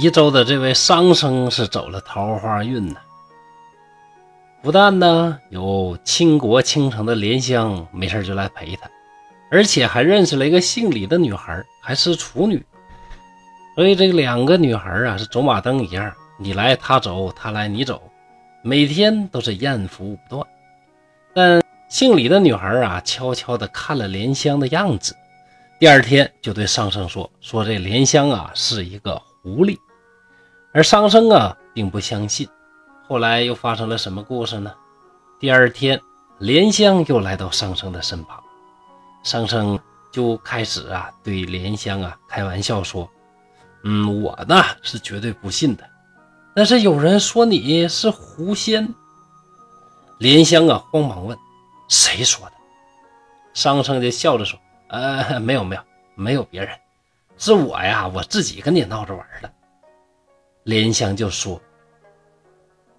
宜州的这位商生是走了桃花运呢。不但呢有倾国倾城的莲香没事就来陪他，而且还认识了一个姓李的女孩，还是处女。所以这两个女孩啊是走马灯一样，你来她走，她来你走，每天都是艳福不断。但姓李的女孩啊悄悄地看了莲香的样子，第二天就对商生说：“说这莲香啊是一个狐狸。”而商生啊并不相信。后来又发生了什么故事呢？第二天，莲香又来到商生的身旁，商生就开始啊对莲香啊开玩笑说：“嗯，我呢是绝对不信的，但是有人说你是狐仙。”莲香啊慌忙问：“谁说的？”商生就笑着说：“呃，没有没有没有别人，是我呀，我自己跟你闹着玩的。”莲香就说。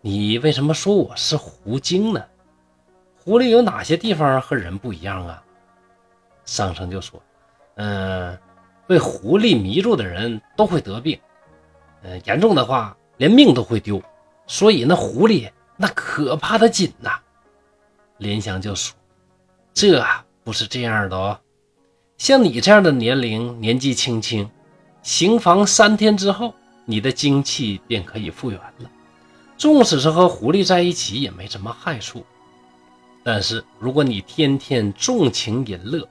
你为什么说我是狐精呢？狐狸有哪些地方和人不一样啊？上生就说：“嗯，被狐狸迷住的人都会得病，嗯，严重的话连命都会丢。所以那狐狸那可怕的紧呐。”莲香就说：“这不是这样的哦，像你这样的年龄，年纪轻轻，行房三天之后，你的精气便可以复原了。”纵使是和狐狸在一起也没什么害处，但是如果你天天纵情淫乐，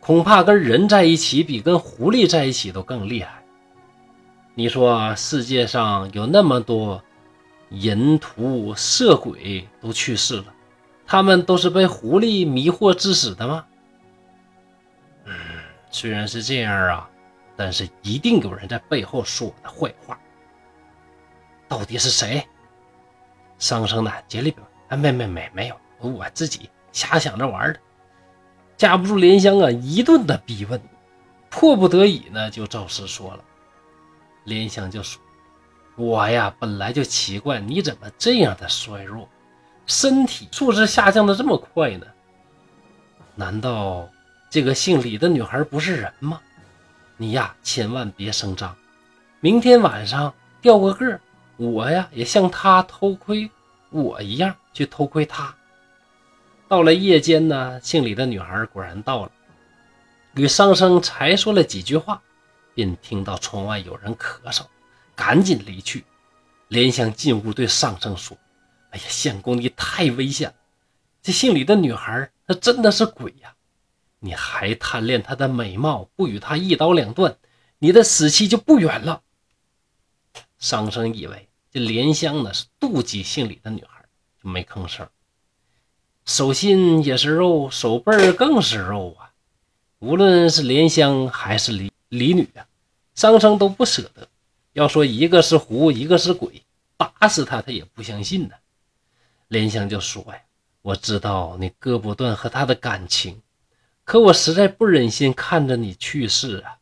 恐怕跟人在一起比跟狐狸在一起都更厉害。你说世界上有那么多淫徒色鬼都去世了，他们都是被狐狸迷惑致死的吗？嗯，虽然是这样啊，但是一定有人在背后说我的坏话。到底是谁？桑生呢？竭力表啊，没没没没有，我自己瞎想着玩的。架不住莲香啊一顿的逼问，迫不得已呢就照实说了。莲香就说：“我呀本来就奇怪，你怎么这样的衰弱，身体素质下降的这么快呢？难道这个姓李的女孩不是人吗？你呀千万别声张，明天晚上掉个个，我呀也像他偷窥。”我一样去偷窥他。到了夜间呢，姓李的女孩果然到了，与商生才说了几句话，便听到窗外有人咳嗽，赶紧离去。莲香进屋对商生说：“哎呀，相公你太危险了！这姓李的女孩她真的是鬼呀！你还贪恋她的美貌，不与她一刀两断，你的死期就不远了。”商生以为。这莲香呢是妒忌姓李的女孩，就没吭声。手心也是肉，手背更是肉啊！无论是莲香还是李李女啊，商生都不舍得。要说一个是狐，一个是鬼，打死他他也不相信呢。莲香就说呀：“我知道你割不断和他的感情，可我实在不忍心看着你去世啊！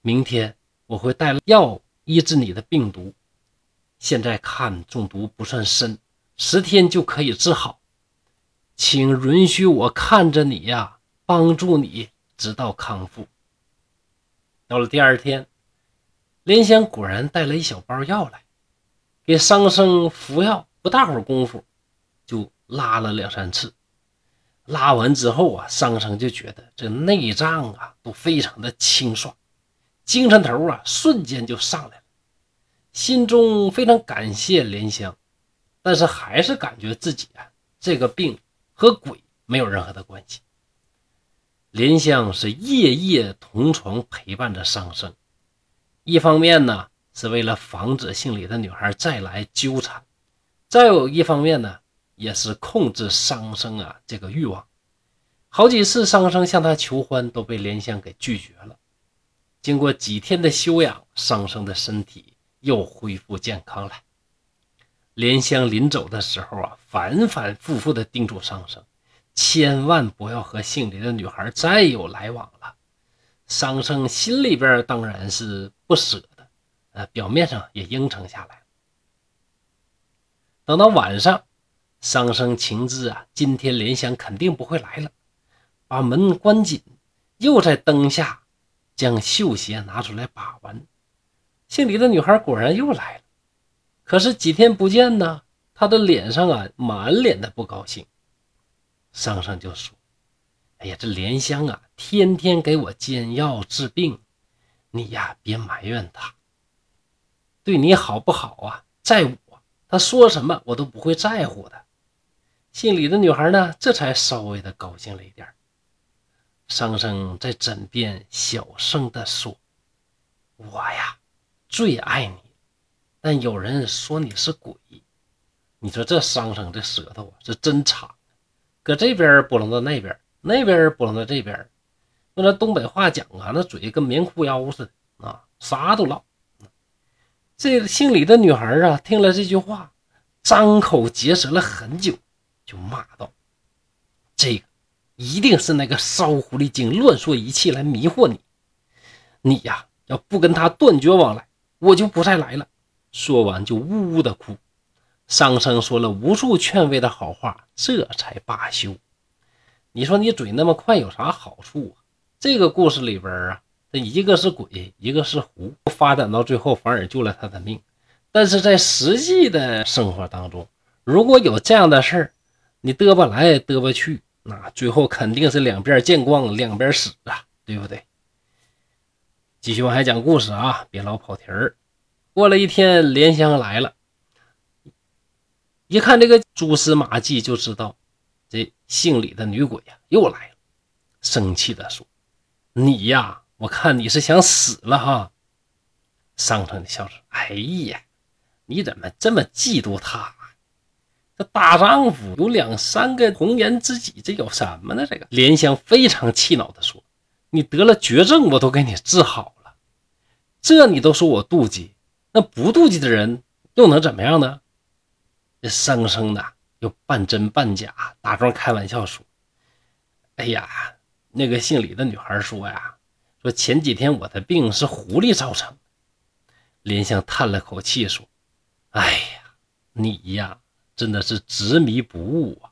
明天我会带药医治你的病毒。”现在看中毒不算深，十天就可以治好，请允许我看着你呀，帮助你直到康复。到了第二天，莲香果然带了一小包药来，给桑生服药。不大会儿功夫，就拉了两三次。拉完之后啊，桑生就觉得这内脏啊都非常的清爽，精神头啊瞬间就上来了。心中非常感谢莲香，但是还是感觉自己啊这个病和鬼没有任何的关系。莲香是夜夜同床陪伴着桑生，一方面呢是为了防止姓李的女孩再来纠缠，再有一方面呢也是控制桑生啊这个欲望。好几次桑生向他求欢都被莲香给拒绝了。经过几天的休养，桑生的身体。又恢复健康了。莲香临走的时候啊，反反复复的叮嘱桑生，千万不要和姓李的女孩再有来往了。桑生心里边当然是不舍的，呃，表面上也应承下来。等到晚上，桑生情知啊，今天莲香肯定不会来了，把门关紧，又在灯下将绣鞋拿出来把玩。姓李的女孩果然又来了，可是几天不见呢，她的脸上啊满脸的不高兴。桑桑就说：“哎呀，这莲香啊，天天给我煎药治病，你呀别埋怨她，对你好不好啊，在我，她说什么我都不会在乎的。”姓李的女孩呢，这才稍微的高兴了一点。桑生在枕边小声的说：“我呀，最爱你，但有人说你是鬼。你说这桑生这舌头啊，是真长，搁这边拨楞到那边，那边拨楞到这边。用那东北话讲啊，那嘴跟棉裤腰似的啊，啥都唠。这姓李的女孩啊，听了这句话，张口结舌了很久，就骂道：‘这个。’”一定是那个烧狐狸精乱说一气来迷惑你，你呀要不跟他断绝往来，我就不再来了。说完就呜呜的哭。桑生说了无数劝慰的好话，这才罢休。你说你嘴那么快有啥好处啊？这个故事里边啊，这一个是鬼，一个是狐，发展到最后反而救了他的命。但是在实际的生活当中，如果有这样的事儿，你嘚吧来嘚吧去。那最后肯定是两边见光，两边死啊，对不对？继续往下讲故事啊，别老跑题儿。过了一天，莲香来了，一看这个蛛丝马迹，就知道这姓李的女鬼呀又来了，生气的说：“你呀，我看你是想死了哈。”商城的笑说：“哎呀，你怎么这么嫉妒他？”大丈夫有两三个红颜知己，这有什么呢？这个莲香非常气恼地说：“你得了绝症，我都给你治好了，这你都说我妒忌？那不妒忌的人又能怎么样呢？”这生生的又半真半假，大壮开玩笑说：“哎呀，那个姓李的女孩说呀，说前几天我的病是狐狸造成的。”莲香叹了口气说：“哎呀，你呀。”真的是执迷不悟啊！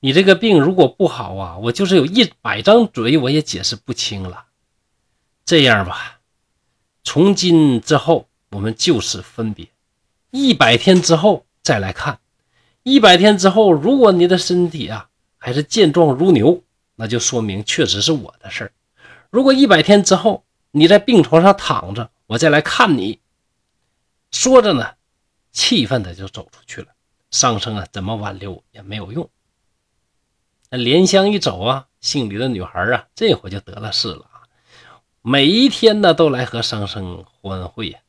你这个病如果不好啊，我就是有一百张嘴，我也解释不清了。这样吧，从今之后我们就此分别，一百天之后再来看。一百天之后，如果你的身体啊还是健壮如牛，那就说明确实是我的事儿。如果一百天之后你在病床上躺着，我再来看你。说着呢，气愤的就走出去了。上升啊，怎么挽留也没有用。那莲香一走啊，姓李的女孩啊，这回就得了势了啊，每一天呢都来和商生欢会呀。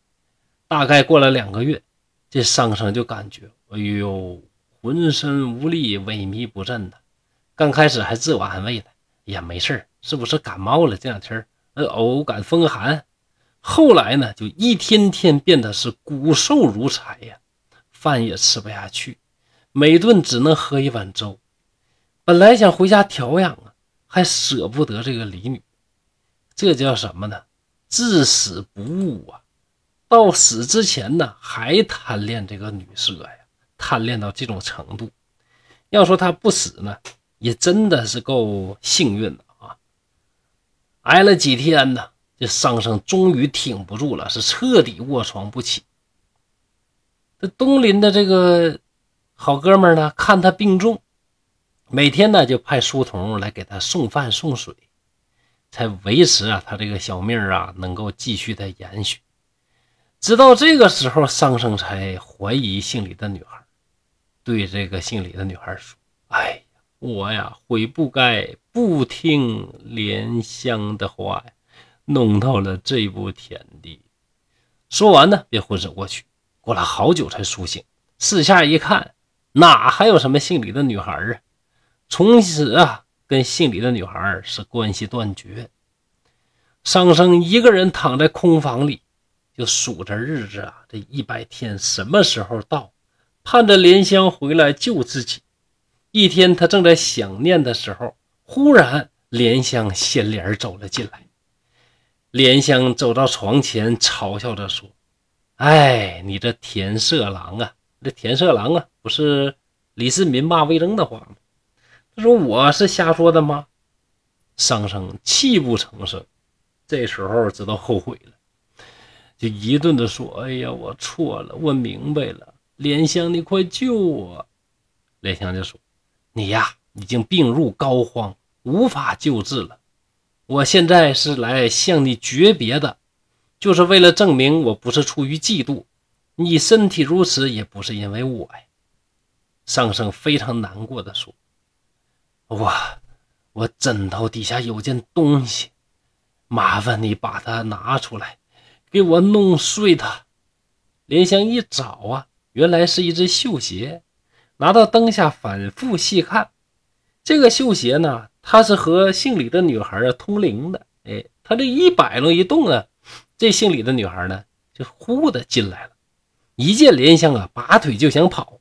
大概过了两个月，这商生就感觉，哎呦，浑身无力，萎靡不振的。刚开始还自我安慰的，也，没事是不是感冒了？这两天呃偶感风寒。后来呢，就一天天变得是骨瘦如柴呀。饭也吃不下去，每顿只能喝一碗粥。本来想回家调养啊，还舍不得这个李女，这叫什么呢？至死不悟啊！到死之前呢，还贪恋这个女色呀，贪恋到这种程度。要说他不死呢，也真的是够幸运的啊！挨了几天呢，这桑生终于挺不住了，是彻底卧床不起。这东林的这个好哥们呢，看他病重，每天呢就派书童来给他送饭送水，才维持啊他这个小命啊能够继续的延续。直到这个时候，桑生才怀疑姓李的女孩，对这个姓李的女孩说：“哎呀，我呀悔不该不听莲香的话呀，弄到了这步田地。”说完呢，便昏死过去。过了好久才苏醒，四下一看，哪还有什么姓李的女孩啊？从此啊，跟姓李的女孩是关系断绝。桑生一个人躺在空房里，就数着日子啊，这一百天什么时候到？盼着莲香回来救自己。一天，他正在想念的时候，忽然莲香掀帘走了进来。莲香走到床前，嘲笑着说。哎，你这田色狼啊！这田色狼啊，不是李世民骂魏征的话吗？他说我是瞎说的吗？商生泣不成声，这时候知道后悔了。就一顿的说：“哎呀，我错了，我明白了，莲香，你快救我！”莲香就说：“你呀，已经病入膏肓，无法救治了。我现在是来向你诀别的，就是为了证明我不是出于嫉妒，你身体如此也不是因为我呀。”上生非常难过的说：“我，我枕头底下有件东西，麻烦你把它拿出来。”给我弄碎它！莲香一找啊，原来是一只绣鞋。拿到灯下反复细看，这个绣鞋呢，它是和姓李的女孩啊通灵的。哎，它这一摆弄一动啊，这姓李的女孩呢就呼的进来了。一见莲香啊，拔腿就想跑，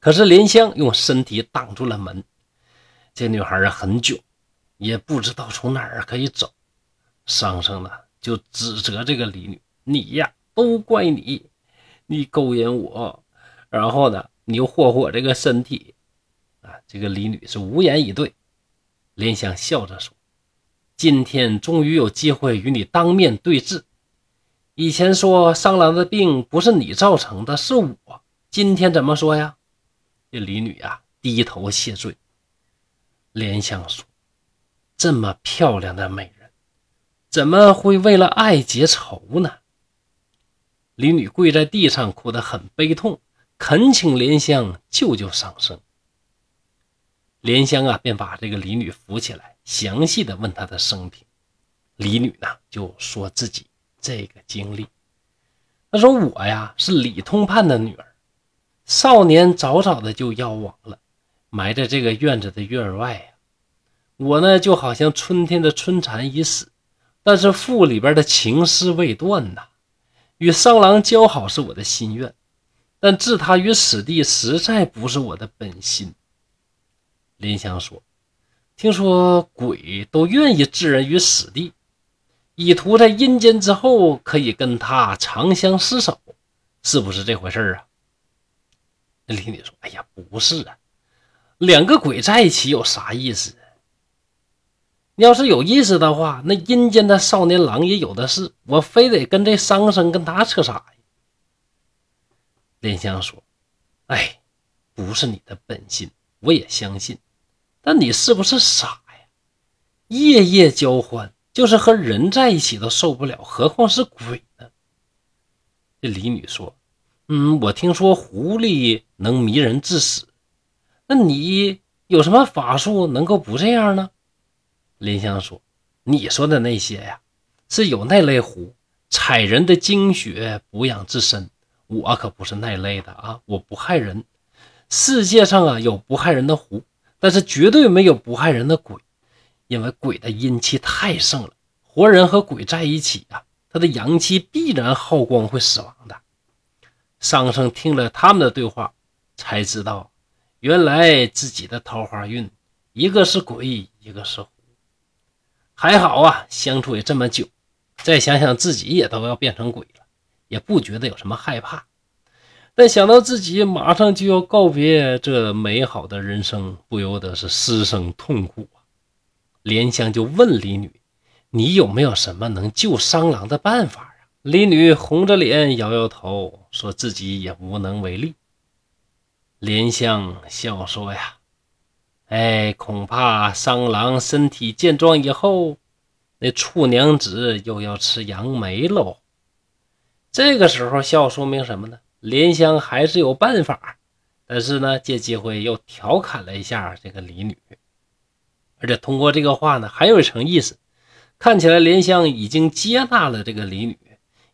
可是莲香用身体挡住了门。这女孩啊很囧，也不知道从哪儿可以走。桑生呢？就指责这个李女，你呀，都怪你，你勾引我，然后呢，你又霍霍我这个身体，啊，这个李女是无言以对。莲香笑着说：“今天终于有机会与你当面对质。以前说商郎的病不是你造成的，是我，今天怎么说呀？”这李女呀，低头谢罪。莲香说：“这么漂亮的美人。”怎么会为了爱结仇呢？李女跪在地上，哭得很悲痛，恳请莲香救救桑生。莲香啊，便把这个李女扶起来，详细的问她的生平。李女呢，就说自己这个经历。她说：“我呀，是李通判的女儿，少年早早的就夭亡了，埋在这个院子的院外呀。我呢，就好像春天的春蚕已死。”但是腹里边的情丝未断呐，与商郎交好是我的心愿，但置他于死地实在不是我的本心。林香说：“听说鬼都愿意置人于死地，以图在阴间之后可以跟他长相厮守，是不是这回事啊？”李女说：“哎呀，不是啊，两个鬼在一起有啥意思？”你要是有意思的话，那阴间的少年郎也有的是，我非得跟这商生跟他扯啥呀？林香说：“哎，不是你的本心，我也相信。但你是不是傻呀？夜夜交欢，就是和人在一起都受不了，何况是鬼呢？”这李女说：“嗯，我听说狐狸能迷人致死，那你有什么法术能够不这样呢？”林香说：“你说的那些呀，是有那类狐采人的精血补养自身，我可不是那类的啊！我不害人。世界上啊有不害人的狐，但是绝对没有不害人的鬼，因为鬼的阴气太盛了，活人和鬼在一起啊，他的阳气必然耗光，会死亡的。”商生听了他们的对话，才知道，原来自己的桃花运，一个是鬼，一个是狐。还好啊，相处也这么久，再想想自己也都要变成鬼了，也不觉得有什么害怕。但想到自己马上就要告别这美好的人生，不由得是失声痛哭啊。莲香就问李女：“你有没有什么能救商郎的办法啊？”李女红着脸摇摇头，说自己也无能为力。莲香笑说：“呀。”哎，恐怕商郎身体健壮以后，那处娘子又要吃杨梅喽。这个时候笑说明什么呢？莲香还是有办法，但是呢，借机会又调侃了一下这个李女，而且通过这个话呢，还有一层意思，看起来莲香已经接纳了这个李女，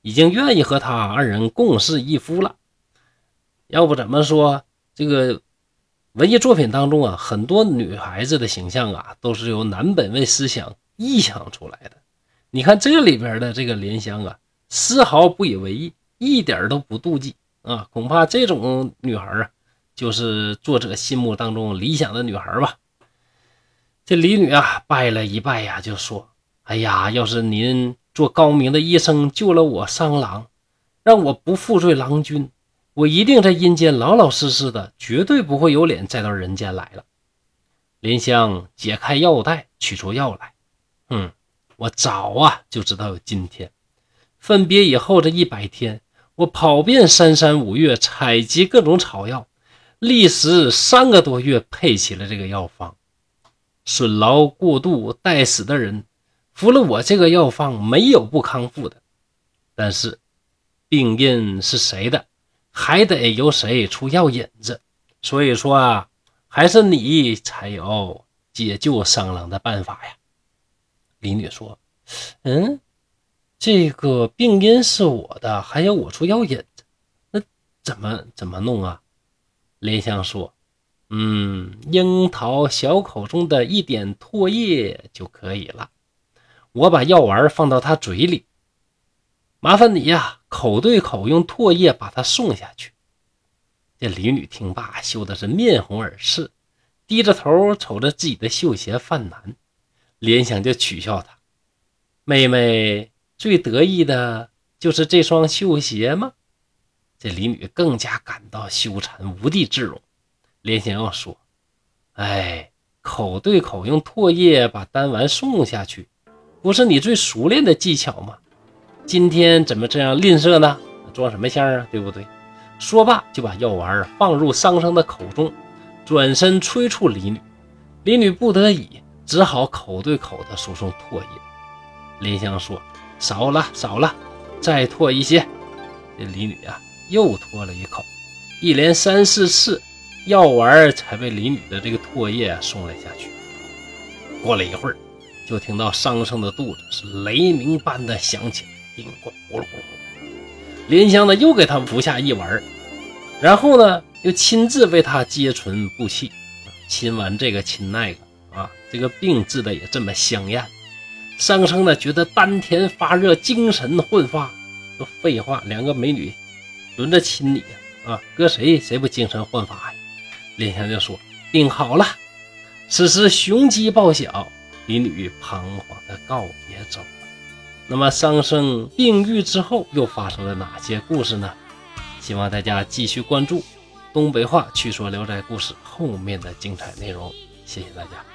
已经愿意和他二人共侍一夫了。要不怎么说这个？文艺作品当中啊，很多女孩子的形象啊，都是由男本位思想臆想出来的。你看这里边的这个莲香啊，丝毫不以为意，一点都不妒忌啊。恐怕这种女孩啊，就是作者心目当中理想的女孩吧。这李女啊，拜了一拜呀，就说：“哎呀，要是您做高明的医生，救了我伤郎，让我不负罪郎君。”我一定在阴间老老实实的，绝对不会有脸再到人间来了。莲香解开药袋，取出药来。嗯，我早啊就知道有今天。分别以后这一百天，我跑遍三山五岳，采集各种草药，历时三个多月，配齐了这个药方。损劳过度待死的人，服了我这个药方，没有不康复的。但是，病因是谁的，还得由谁出药引子。所以说啊，还是你才有解救商郎的办法呀。李女说：“嗯。”这个病因是我的，还要我出药引子，那怎么怎么弄啊？莲香说：“嗯，樱桃小口中的一点唾液就可以了。我把药丸放到他嘴里，麻烦你呀，口对口用唾液把它送下去。”这李女听罢，羞的是面红耳赤，低着头瞅着自己的绣鞋犯难。莲香就取笑她：“妹妹。”最得意的就是这双绣鞋吗？这李女更加感到羞惭，无地自容。连香要说：“哎，口对口用唾液把丹丸送下去，不是你最熟练的技巧吗？今天怎么这样吝啬呢？装什么相啊？对不对？”说罢，就把药丸放入桑生的口中，转身催促李女。李女不得已，只好口对口的输送唾液。林香说。少了，少了，再唾一些。这李女啊，又唾了一口，一连三四次，药丸才被李女的这个唾液送了下去。过了一会儿，就听到桑生的肚子是雷鸣般的响起来，叮咣咕噜咕噜。莲香呢，又给他服下一丸，然后呢，又亲自为他接唇布气，亲完这个亲那个啊，这个病治的也这么香艳。桑生呢，觉得丹田发热，精神焕发。说废话，两个美女轮着亲你啊，搁谁谁不精神焕发呀？莲香就说：“病好了。”此时雄鸡报晓，李女彷徨的告别走了。那么桑生病愈之后，又发生了哪些故事呢？希望大家继续关注东北话趣说聊斋故事后面的精彩内容。谢谢大家。